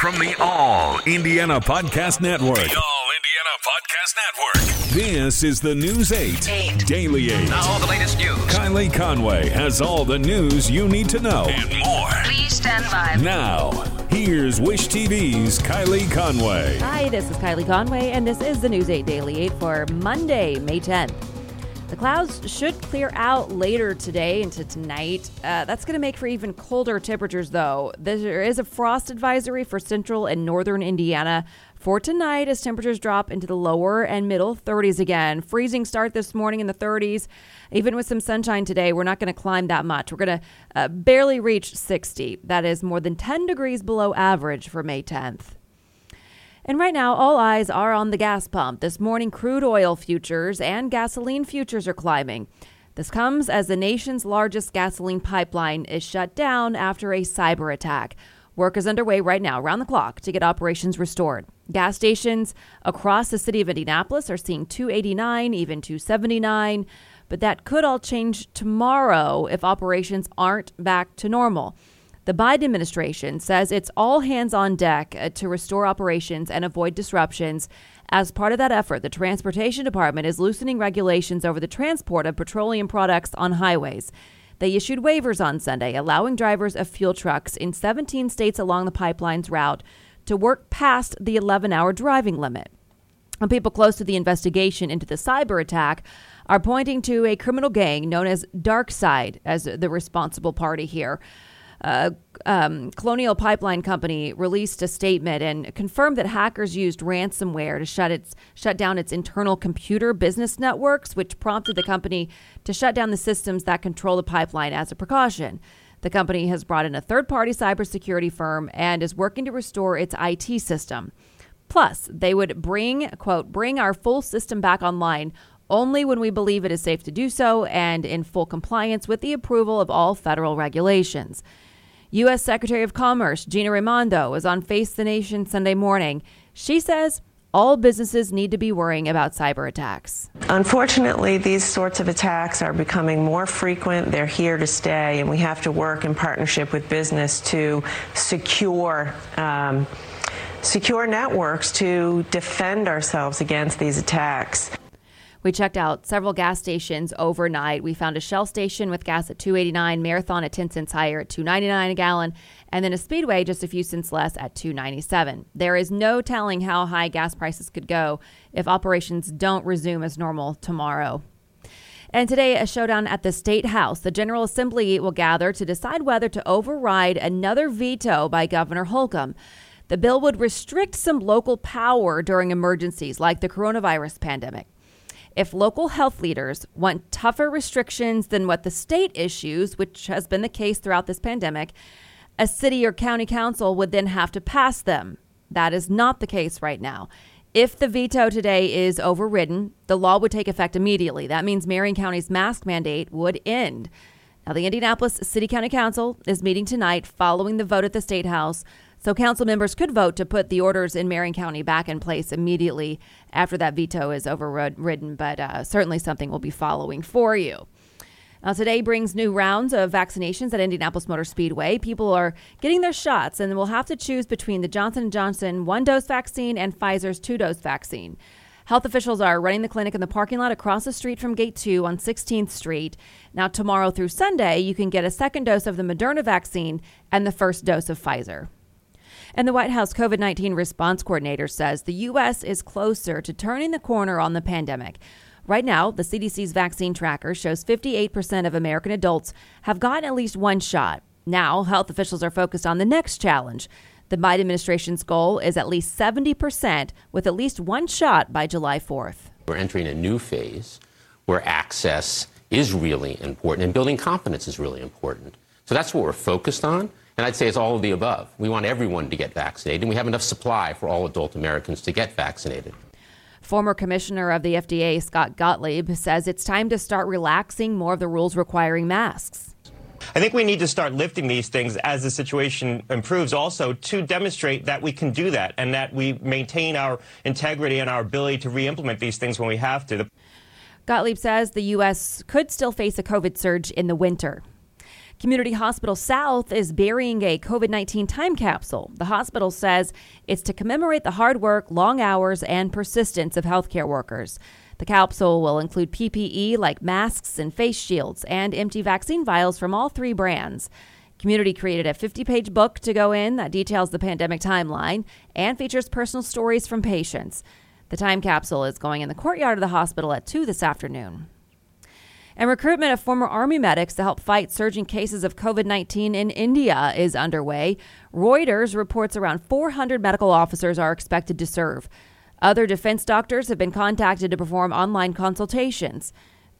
from the All Indiana Podcast Network. The All Indiana Podcast Network. This is the News 8, Eight. Daily 8. Now all the latest news. Kylie Conway has all the news you need to know. And more. Please stand by. Now, here's Wish TV's Kylie Conway. Hi, this is Kylie Conway, and this is the News 8 Daily 8 for Monday, May 10th. The clouds should clear out later today into tonight. Uh, that's going to make for even colder temperatures, though. There is a frost advisory for central and northern Indiana for tonight as temperatures drop into the lower and middle 30s again. Freezing start this morning in the 30s. Even with some sunshine today, we're not going to climb that much. We're going to uh, barely reach 60. That is more than 10 degrees below average for May 10th. And right now, all eyes are on the gas pump. This morning, crude oil futures and gasoline futures are climbing. This comes as the nation's largest gasoline pipeline is shut down after a cyber attack. Work is underway right now, around the clock, to get operations restored. Gas stations across the city of Indianapolis are seeing 289, even 279, but that could all change tomorrow if operations aren't back to normal. The Biden administration says it's all hands on deck uh, to restore operations and avoid disruptions. As part of that effort, the Transportation Department is loosening regulations over the transport of petroleum products on highways. They issued waivers on Sunday, allowing drivers of fuel trucks in 17 states along the pipeline's route to work past the 11 hour driving limit. And people close to the investigation into the cyber attack are pointing to a criminal gang known as Darkside as the responsible party here. Uh, um, Colonial Pipeline Company released a statement and confirmed that hackers used ransomware to shut its shut down its internal computer business networks, which prompted the company to shut down the systems that control the pipeline as a precaution. The company has brought in a third-party cybersecurity firm and is working to restore its IT system. Plus, they would bring quote bring our full system back online only when we believe it is safe to do so and in full compliance with the approval of all federal regulations. U.S. Secretary of Commerce Gina Raimondo was on Face the Nation Sunday morning. She says all businesses need to be worrying about cyber attacks. Unfortunately, these sorts of attacks are becoming more frequent. They're here to stay, and we have to work in partnership with business to secure. Um, secure networks to defend ourselves against these attacks. We checked out several gas stations overnight. We found a Shell station with gas at 289, Marathon at 10 cents higher at 299 a gallon, and then a Speedway just a few cents less at 297. There is no telling how high gas prices could go if operations don't resume as normal tomorrow. And today, a showdown at the State House. The General Assembly will gather to decide whether to override another veto by Governor Holcomb. The bill would restrict some local power during emergencies like the coronavirus pandemic. If local health leaders want tougher restrictions than what the state issues, which has been the case throughout this pandemic, a city or county council would then have to pass them. That is not the case right now. If the veto today is overridden, the law would take effect immediately. That means Marion County's mask mandate would end. Now, the Indianapolis City County Council is meeting tonight following the vote at the State House. So, council members could vote to put the orders in Marion County back in place immediately after that veto is overridden, but uh, certainly something we'll be following for you. Now, today brings new rounds of vaccinations at Indianapolis Motor Speedway. People are getting their shots and will have to choose between the Johnson & Johnson one-dose vaccine and Pfizer's two-dose vaccine. Health officials are running the clinic in the parking lot across the street from Gate 2 on 16th Street. Now, tomorrow through Sunday, you can get a second dose of the Moderna vaccine and the first dose of Pfizer. And the White House COVID 19 response coordinator says the U.S. is closer to turning the corner on the pandemic. Right now, the CDC's vaccine tracker shows 58% of American adults have gotten at least one shot. Now, health officials are focused on the next challenge. The Biden administration's goal is at least 70% with at least one shot by July 4th. We're entering a new phase where access is really important and building confidence is really important. So that's what we're focused on. And I'd say it's all of the above. We want everyone to get vaccinated, and we have enough supply for all adult Americans to get vaccinated. Former Commissioner of the FDA, Scott Gottlieb, says it's time to start relaxing more of the rules requiring masks. I think we need to start lifting these things as the situation improves also to demonstrate that we can do that and that we maintain our integrity and our ability to re-implement these things when we have to. Gottlieb says the U.S. could still face a COVID surge in the winter. Community Hospital South is burying a COVID 19 time capsule. The hospital says it's to commemorate the hard work, long hours, and persistence of healthcare workers. The capsule will include PPE like masks and face shields and empty vaccine vials from all three brands. Community created a 50 page book to go in that details the pandemic timeline and features personal stories from patients. The time capsule is going in the courtyard of the hospital at 2 this afternoon. And recruitment of former Army medics to help fight surging cases of COVID 19 in India is underway. Reuters reports around 400 medical officers are expected to serve. Other defense doctors have been contacted to perform online consultations.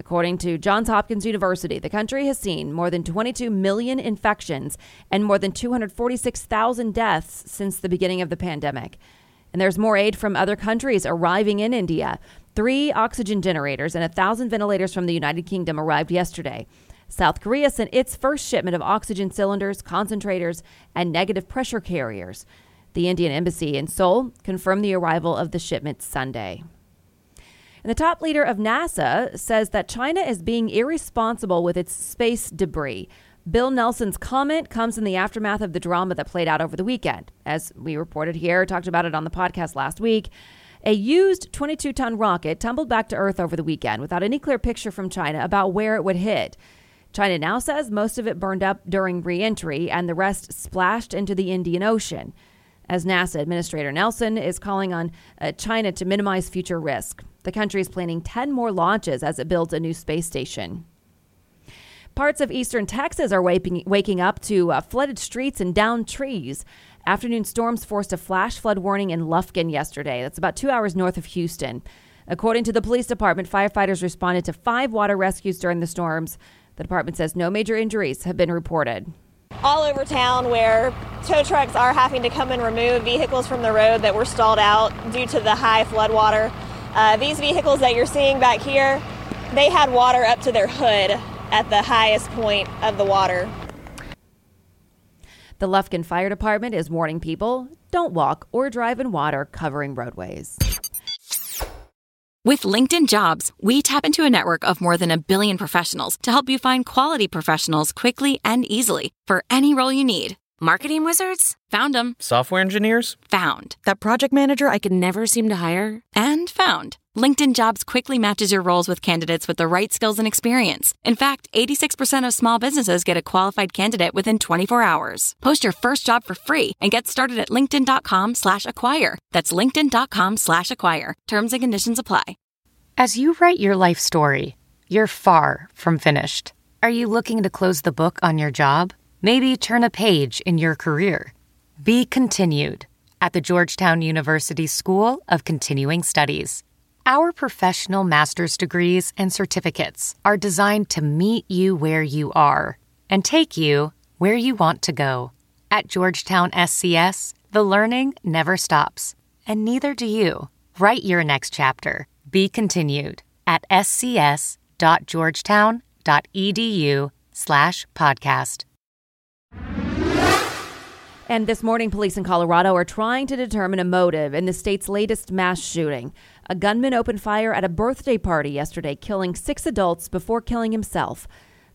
According to Johns Hopkins University, the country has seen more than 22 million infections and more than 246,000 deaths since the beginning of the pandemic. And there's more aid from other countries arriving in India. Three oxygen generators and a thousand ventilators from the United Kingdom arrived yesterday. South Korea sent its first shipment of oxygen cylinders, concentrators, and negative pressure carriers. The Indian embassy in Seoul confirmed the arrival of the shipment Sunday. And the top leader of NASA says that China is being irresponsible with its space debris. Bill Nelson's comment comes in the aftermath of the drama that played out over the weekend. As we reported here, talked about it on the podcast last week. A used 22 ton rocket tumbled back to Earth over the weekend without any clear picture from China about where it would hit. China now says most of it burned up during re entry and the rest splashed into the Indian Ocean. As NASA Administrator Nelson is calling on uh, China to minimize future risk. The country is planning 10 more launches as it builds a new space station. Parts of eastern Texas are waking, waking up to uh, flooded streets and downed trees Afternoon storms forced a flash flood warning in Lufkin yesterday. That's about two hours north of Houston. According to the police department, firefighters responded to five water rescues during the storms. The department says no major injuries have been reported. All over town, where tow trucks are having to come and remove vehicles from the road that were stalled out due to the high flood water. Uh, these vehicles that you're seeing back here, they had water up to their hood at the highest point of the water. The Lufkin Fire Department is warning people don't walk or drive in water covering roadways. With LinkedIn Jobs, we tap into a network of more than a billion professionals to help you find quality professionals quickly and easily for any role you need. Marketing wizards? Found them. Software engineers? Found. That project manager I could never seem to hire? And found. LinkedIn Jobs quickly matches your roles with candidates with the right skills and experience. In fact, 86% of small businesses get a qualified candidate within 24 hours. Post your first job for free and get started at linkedin.com slash acquire. That's linkedin.com slash acquire. Terms and conditions apply. As you write your life story, you're far from finished. Are you looking to close the book on your job? Maybe turn a page in your career? Be continued at the Georgetown University School of Continuing Studies. Our professional master's degrees and certificates are designed to meet you where you are and take you where you want to go. At Georgetown SCS, the learning never stops, and neither do you. Write your next chapter. Be continued at scs.georgetown.edu slash podcast. And this morning, police in Colorado are trying to determine a motive in the state's latest mass shooting. A gunman opened fire at a birthday party yesterday, killing six adults before killing himself.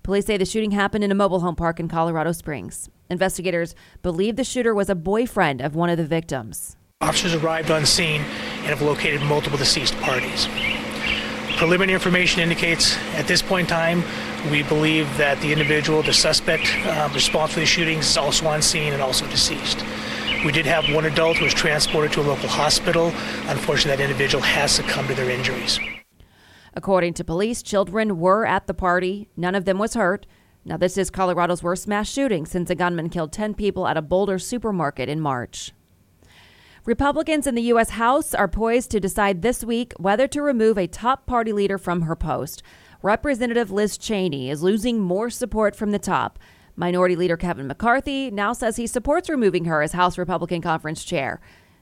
Police say the shooting happened in a mobile home park in Colorado Springs. Investigators believe the shooter was a boyfriend of one of the victims. Officers arrived on scene and have located multiple deceased parties. Preliminary information indicates at this point in time, we believe that the individual, the suspect uh, responsible for the shootings, is also on scene and also deceased. We did have one adult who was transported to a local hospital. Unfortunately, that individual has succumbed to their injuries. According to police, children were at the party. None of them was hurt. Now, this is Colorado's worst mass shooting since a gunman killed 10 people at a Boulder supermarket in March. Republicans in the U.S. House are poised to decide this week whether to remove a top party leader from her post. Representative Liz Cheney is losing more support from the top. Minority Leader Kevin McCarthy now says he supports removing her as House Republican Conference chair.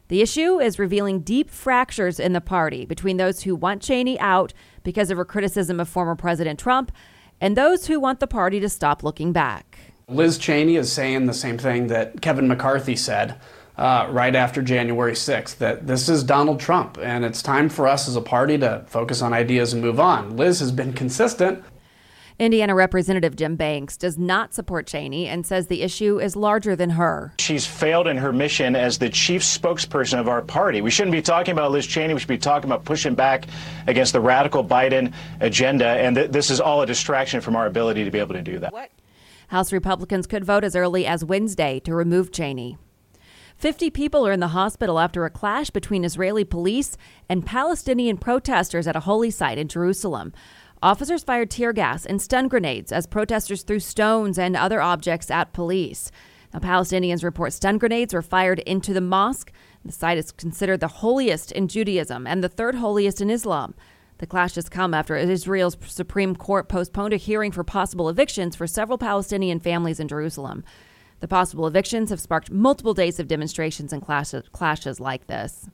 The issue is revealing deep fractures in the party between those who want Cheney out because of her criticism of former President Trump and those who want the party to stop looking back. Liz Cheney is saying the same thing that Kevin McCarthy said uh, right after January 6th that this is Donald Trump and it's time for us as a party to focus on ideas and move on. Liz has been consistent Indiana Representative Jim Banks does not support Cheney and says the issue is larger than her. She's failed in her mission as the chief spokesperson of our party. We shouldn't be talking about Liz Cheney. We should be talking about pushing back against the radical Biden agenda. And th- this is all a distraction from our ability to be able to do that. What? House Republicans could vote as early as Wednesday to remove Cheney. 50 people are in the hospital after a clash between Israeli police and Palestinian protesters at a holy site in Jerusalem. Officers fired tear gas and stun grenades as protesters threw stones and other objects at police. Now, Palestinians report stun grenades were fired into the mosque. The site is considered the holiest in Judaism and the third holiest in Islam. The clash has come after Israel's Supreme Court postponed a hearing for possible evictions for several Palestinian families in Jerusalem. The possible evictions have sparked multiple days of demonstrations and clashes, clashes like this.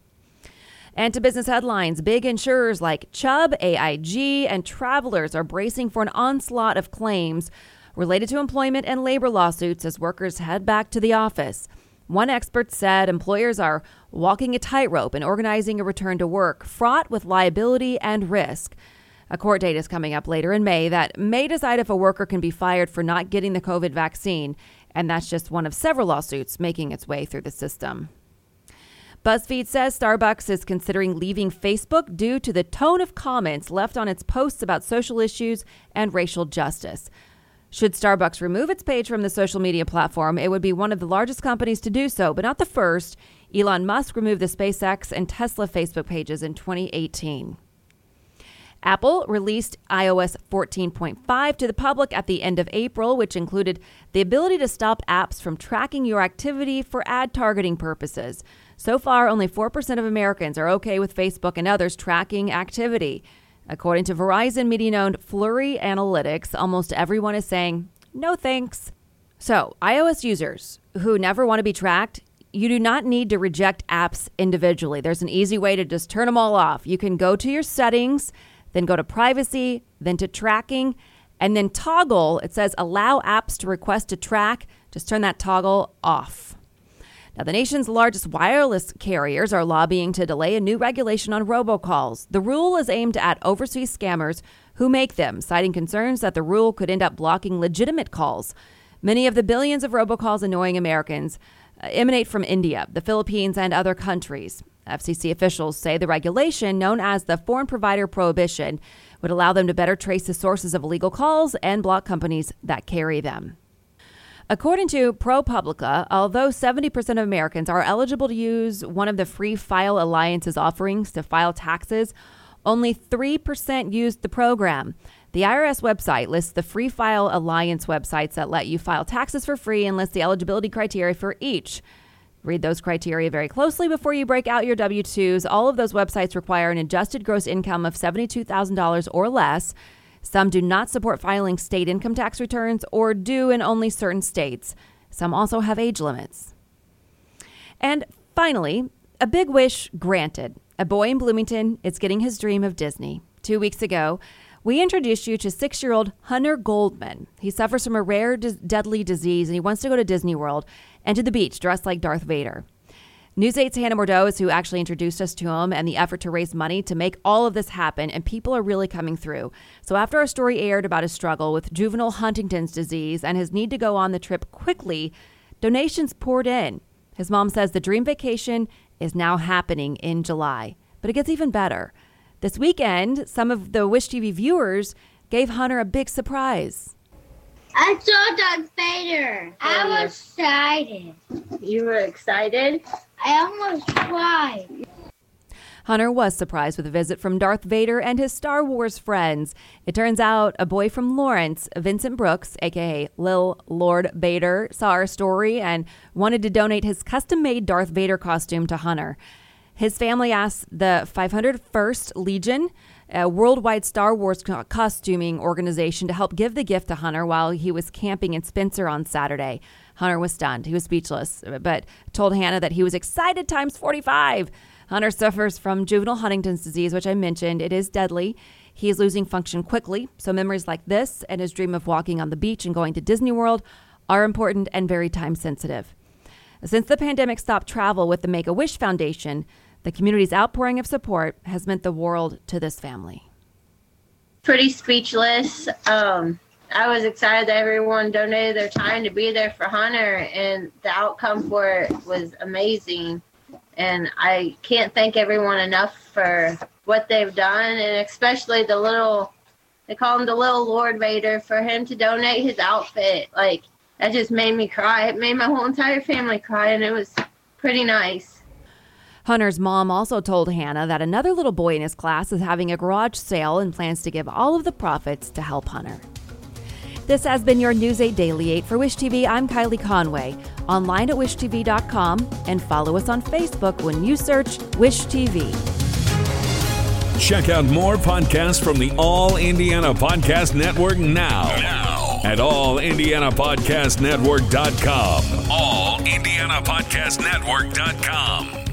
And to business headlines, big insurers like Chubb, AIG, and Travelers are bracing for an onslaught of claims related to employment and labor lawsuits as workers head back to the office. One expert said employers are walking a tightrope in organizing a return to work fraught with liability and risk. A court date is coming up later in May that may decide if a worker can be fired for not getting the COVID vaccine, and that's just one of several lawsuits making its way through the system. BuzzFeed says Starbucks is considering leaving Facebook due to the tone of comments left on its posts about social issues and racial justice. Should Starbucks remove its page from the social media platform, it would be one of the largest companies to do so, but not the first. Elon Musk removed the SpaceX and Tesla Facebook pages in 2018. Apple released iOS 14.5 to the public at the end of April, which included the ability to stop apps from tracking your activity for ad targeting purposes. So far, only 4% of Americans are okay with Facebook and others tracking activity. According to Verizon media owned Flurry Analytics, almost everyone is saying, no thanks. So, iOS users who never want to be tracked, you do not need to reject apps individually. There's an easy way to just turn them all off. You can go to your settings then go to privacy, then to tracking, and then toggle. It says allow apps to request to track. Just turn that toggle off. Now, the nation's largest wireless carriers are lobbying to delay a new regulation on robocalls. The rule is aimed at overseas scammers who make them, citing concerns that the rule could end up blocking legitimate calls. Many of the billions of robocalls annoying Americans uh, emanate from India, the Philippines, and other countries. FCC officials say the regulation, known as the Foreign Provider Prohibition, would allow them to better trace the sources of illegal calls and block companies that carry them. According to ProPublica, although 70% of Americans are eligible to use one of the Free File Alliance's offerings to file taxes, only 3% used the program. The IRS website lists the Free File Alliance websites that let you file taxes for free and lists the eligibility criteria for each. Read those criteria very closely before you break out your W 2s. All of those websites require an adjusted gross income of $72,000 or less. Some do not support filing state income tax returns or do in only certain states. Some also have age limits. And finally, a big wish granted. A boy in Bloomington is getting his dream of Disney. Two weeks ago, we introduced you to six year old Hunter Goldman. He suffers from a rare, deadly disease and he wants to go to Disney World and to the beach dressed like Darth Vader. News 8's Hannah Mordoh is who actually introduced us to him and the effort to raise money to make all of this happen, and people are really coming through. So, after our story aired about his struggle with juvenile Huntington's disease and his need to go on the trip quickly, donations poured in. His mom says the dream vacation is now happening in July. But it gets even better. This weekend, some of the Wish TV viewers gave Hunter a big surprise. I saw Darth Vader. I oh, was excited. You were excited? I almost cried. Hunter was surprised with a visit from Darth Vader and his Star Wars friends. It turns out a boy from Lawrence, Vincent Brooks, aka Lil Lord Vader, saw our story and wanted to donate his custom made Darth Vader costume to Hunter. His family asked the 501st Legion, a worldwide Star Wars costuming organization, to help give the gift to Hunter while he was camping in Spencer on Saturday. Hunter was stunned. He was speechless, but told Hannah that he was excited times 45. Hunter suffers from juvenile Huntington's disease, which I mentioned. It is deadly. He is losing function quickly, so memories like this and his dream of walking on the beach and going to Disney World are important and very time sensitive. Since the pandemic stopped travel with the Make a Wish Foundation, the community's outpouring of support has meant the world to this family. Pretty speechless. Um, I was excited that everyone donated their time to be there for Hunter, and the outcome for it was amazing. And I can't thank everyone enough for what they've done, and especially the little, they call him the little Lord Vader, for him to donate his outfit. Like, that just made me cry. It made my whole entire family cry, and it was pretty nice. Hunter's mom also told Hannah that another little boy in his class is having a garage sale and plans to give all of the profits to help Hunter. This has been your News 8 Daily 8 for Wish TV. I'm Kylie Conway. Online at wishtv.com and follow us on Facebook when you search Wish TV. Check out more podcasts from the All Indiana Podcast Network now. Now at allindianapodcastnetwork.com. AllIndianaPodcastNetwork.com.